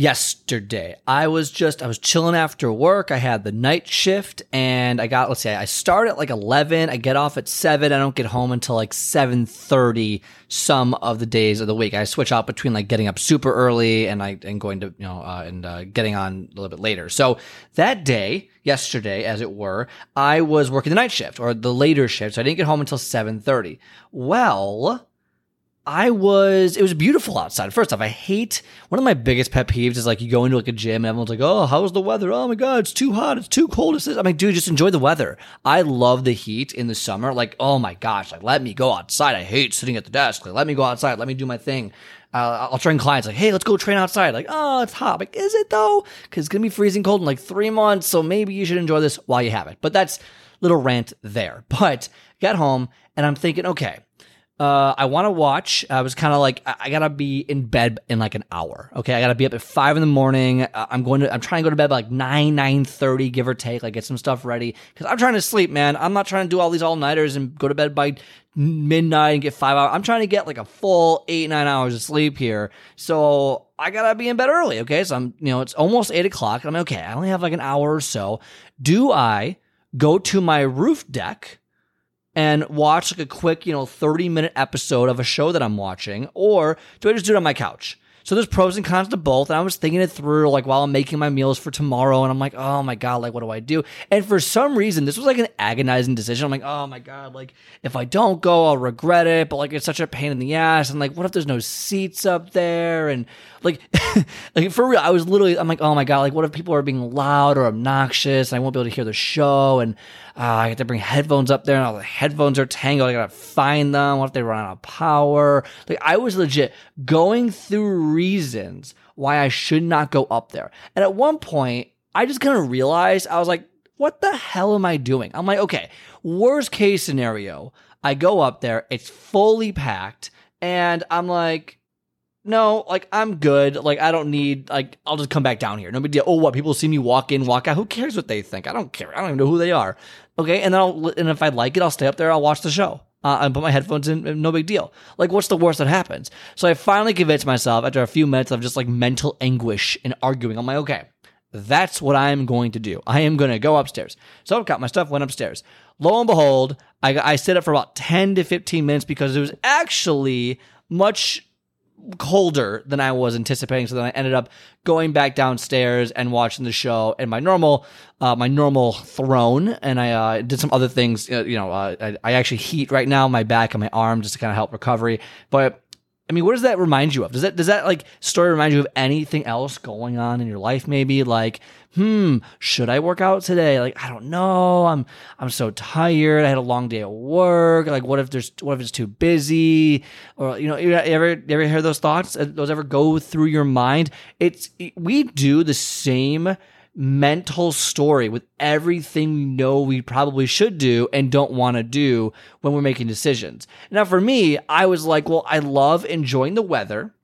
yesterday. I was just I was chilling after work. I had the night shift and I got let's say I start at like 11, I get off at 7. I don't get home until like 7:30 some of the days of the week. I switch out between like getting up super early and I and going to, you know, uh, and uh, getting on a little bit later. So that day, yesterday as it were, I was working the night shift or the later shift. So I didn't get home until 7:30. Well, I was, it was beautiful outside. First off, I hate, one of my biggest pet peeves is like you go into like a gym and everyone's like, oh, how's the weather? Oh my God, it's too hot. It's too cold. It's this. I'm like, dude, just enjoy the weather. I love the heat in the summer. Like, oh my gosh, like let me go outside. I hate sitting at the desk. Like, let me go outside. Let me do my thing. Uh, I'll train clients like, hey, let's go train outside. Like, oh, it's hot. Like, is it though? Because it's going to be freezing cold in like three months. So maybe you should enjoy this while you have it. But that's little rant there. But got home and I'm thinking, okay, uh, I want to watch. I was kind of like, I, gotta be in bed in like an hour. Okay, I gotta be up at five in the morning. Uh, I'm going to, I'm trying to go to bed by like nine, nine thirty, give or take. Like get some stuff ready because I'm trying to sleep, man. I'm not trying to do all these all nighters and go to bed by midnight and get five hours. I'm trying to get like a full eight, nine hours of sleep here. So I gotta be in bed early. Okay, so I'm, you know, it's almost eight o'clock. I'm okay. I only have like an hour or so. Do I go to my roof deck? And watch like a quick, you know, 30 minute episode of a show that I'm watching? Or do I just do it on my couch? So there's pros and cons to both. And I was thinking it through like while I'm making my meals for tomorrow. And I'm like, oh my God, like what do I do? And for some reason, this was like an agonizing decision. I'm like, oh my God, like if I don't go, I'll regret it. But like it's such a pain in the ass. And like, what if there's no seats up there? And like, like for real, I was literally, I'm like, oh my God, like what if people are being loud or obnoxious and I won't be able to hear the show? And uh, I have to bring headphones up there and all the headphones are tangled. I gotta find them. What if they run out of power? Like I was legit going through reasons why I should not go up there. And at one point, I just kind of realized I was like, what the hell am I doing? I'm like, okay, worst case scenario, I go up there, it's fully packed, and I'm like, no, like I'm good. Like I don't need like I'll just come back down here. No big deal. Oh, what people see me walk in, walk out. Who cares what they think? I don't care. I don't even know who they are. Okay, and then I'll and if I like it, I'll stay up there. I'll watch the show. Uh, and put my headphones in. No big deal. Like, what's the worst that happens? So I finally convinced myself after a few minutes of just like mental anguish and arguing. I'm like, okay, that's what I'm going to do. I am going to go upstairs. So I got my stuff, went upstairs. Lo and behold, I, I stayed up for about 10 to 15 minutes because it was actually much colder than I was anticipating. So then I ended up going back downstairs and watching the show in my normal, uh, my normal throne. And I uh, did some other things. Uh, you know, uh, I, I, actually heat right now my back and my arm just to kind of help recovery. But I mean, what does that remind you of? Does that does that like story remind you of anything else going on in your life? Maybe like, hmm, should I work out today? Like, I don't know. I'm I'm so tired. I had a long day at work. Like, what if there's what if it's too busy? Or you know, you ever you ever hear those thoughts? Uh, those ever go through your mind? It's we do the same mental story with everything we know we probably should do and don't want to do when we're making decisions. Now, for me, I was like, well, I love enjoying the weather.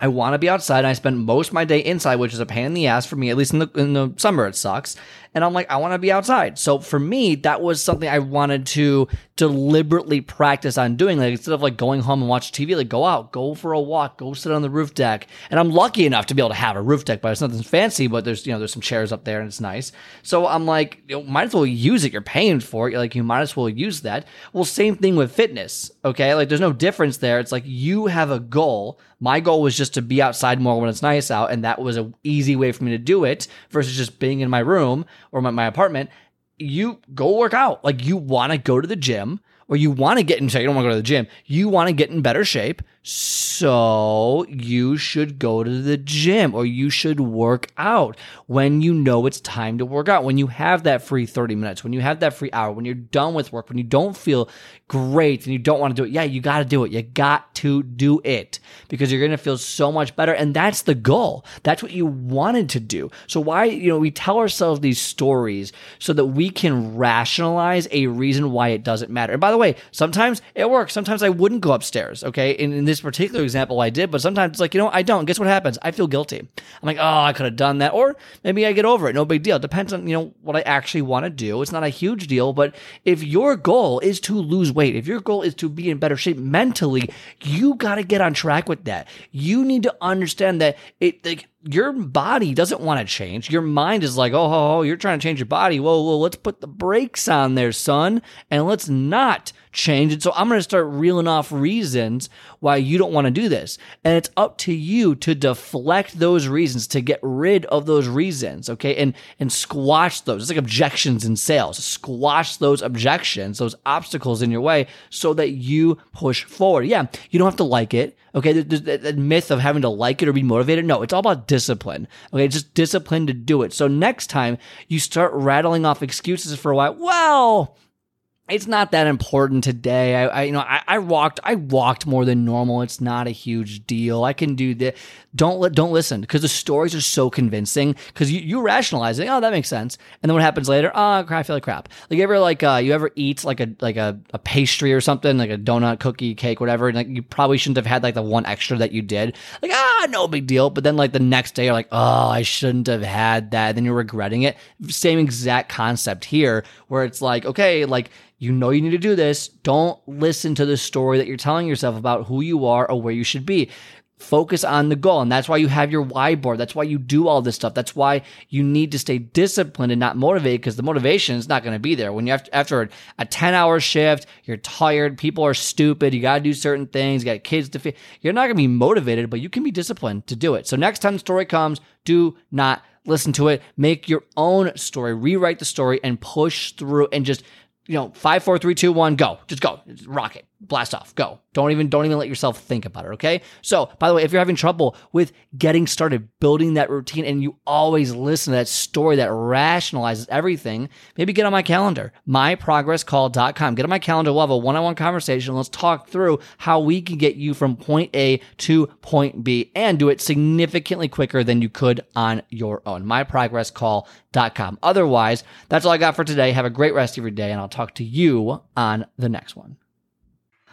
I want to be outside. And I spend most of my day inside, which is a pain in the ass for me. At least in the in the summer, it sucks. And I'm like, I want to be outside. So for me, that was something I wanted to deliberately practice on doing. Like instead of like going home and watch TV, like go out, go for a walk, go sit on the roof deck. And I'm lucky enough to be able to have a roof deck, but it's nothing fancy. But there's you know there's some chairs up there and it's nice. So I'm like, you know, might as well use it. You're paying for it. You're Like you might as well use that. Well, same thing with fitness. Okay, like there's no difference there. It's like you have a goal. My goal was just to be outside more when it's nice out, and that was an easy way for me to do it versus just being in my room or my, my apartment, you go work out. Like you want to go to the gym or you want to get in shape. You don't want to go to the gym. You want to get in better shape. So you should go to the gym or you should work out when you know it's time to work out. When you have that free 30 minutes, when you have that free hour, when you're done with work, when you don't feel great and you don't want to do it. Yeah, you got to do it. You got to do it because you're going to feel so much better. And that's the goal. That's what you wanted to do. So why, you know, we tell ourselves these stories so that we can rationalize a reason why it doesn't matter. And by the way, sometimes it works. Sometimes I wouldn't go upstairs. Okay. In this particular example, I did, but sometimes it's like, you know, I don't. Guess what happens? I feel guilty. I'm like, oh, I could have done that. Or maybe I get over it. No big deal. It depends on, you know, what I actually want to do. It's not a huge deal, but if your goal is to lose weight, if your goal is to be in better shape mentally, you got to get on track with that. You need to understand that it like your body doesn't want to change. Your mind is like, oh, oh, oh, you're trying to change your body. Whoa, whoa, let's put the brakes on there, son, and let's not change it. So I'm going to start reeling off reasons why you don't want to do this. And it's up to you to deflect those reasons, to get rid of those reasons, okay? And and squash those. It's like objections in sales. Squash those objections, those obstacles in your way so that you push forward. Yeah, you don't have to like it. Okay, the, the, the myth of having to like it or be motivated. No, it's all about discipline. Okay, just discipline to do it. So next time you start rattling off excuses for a while, well, it's not that important today. I, I you know, I, I, walked, I walked more than normal. It's not a huge deal. I can do this. Don't let, don't listen because the stories are so convincing. Because you, you rationalize it. Oh, that makes sense. And then what happens later? Oh, I feel like crap. Like you ever like, uh, you ever eat like a like a, a pastry or something, like a donut, cookie, cake, whatever. And like you probably shouldn't have had like the one extra that you did. Like ah, no big deal. But then like the next day, you're like, oh, I shouldn't have had that. And Then you're regretting it. Same exact concept here, where it's like, okay, like you know you need to do this. Don't listen to the story that you're telling yourself about who you are or where you should be. Focus on the goal. And that's why you have your why board. That's why you do all this stuff. That's why you need to stay disciplined and not motivated because the motivation is not going to be there. When you have after a 10 hour shift, you're tired, people are stupid, you got to do certain things, you got kids to feed. You're not going to be motivated, but you can be disciplined to do it. So next time the story comes, do not listen to it. Make your own story, rewrite the story and push through and just you know, five, four, three, two, one, go. Just go. Rock it. Blast off. Go. Don't even don't even let yourself think about it, okay? So, by the way, if you're having trouble with getting started building that routine and you always listen to that story that rationalizes everything, maybe get on my calendar, myprogresscall.com. Get on my calendar, we'll have a one-on-one conversation. Let's talk through how we can get you from point A to point B and do it significantly quicker than you could on your own. myprogresscall.com. Otherwise, that's all I got for today. Have a great rest of your day and I'll talk to you on the next one.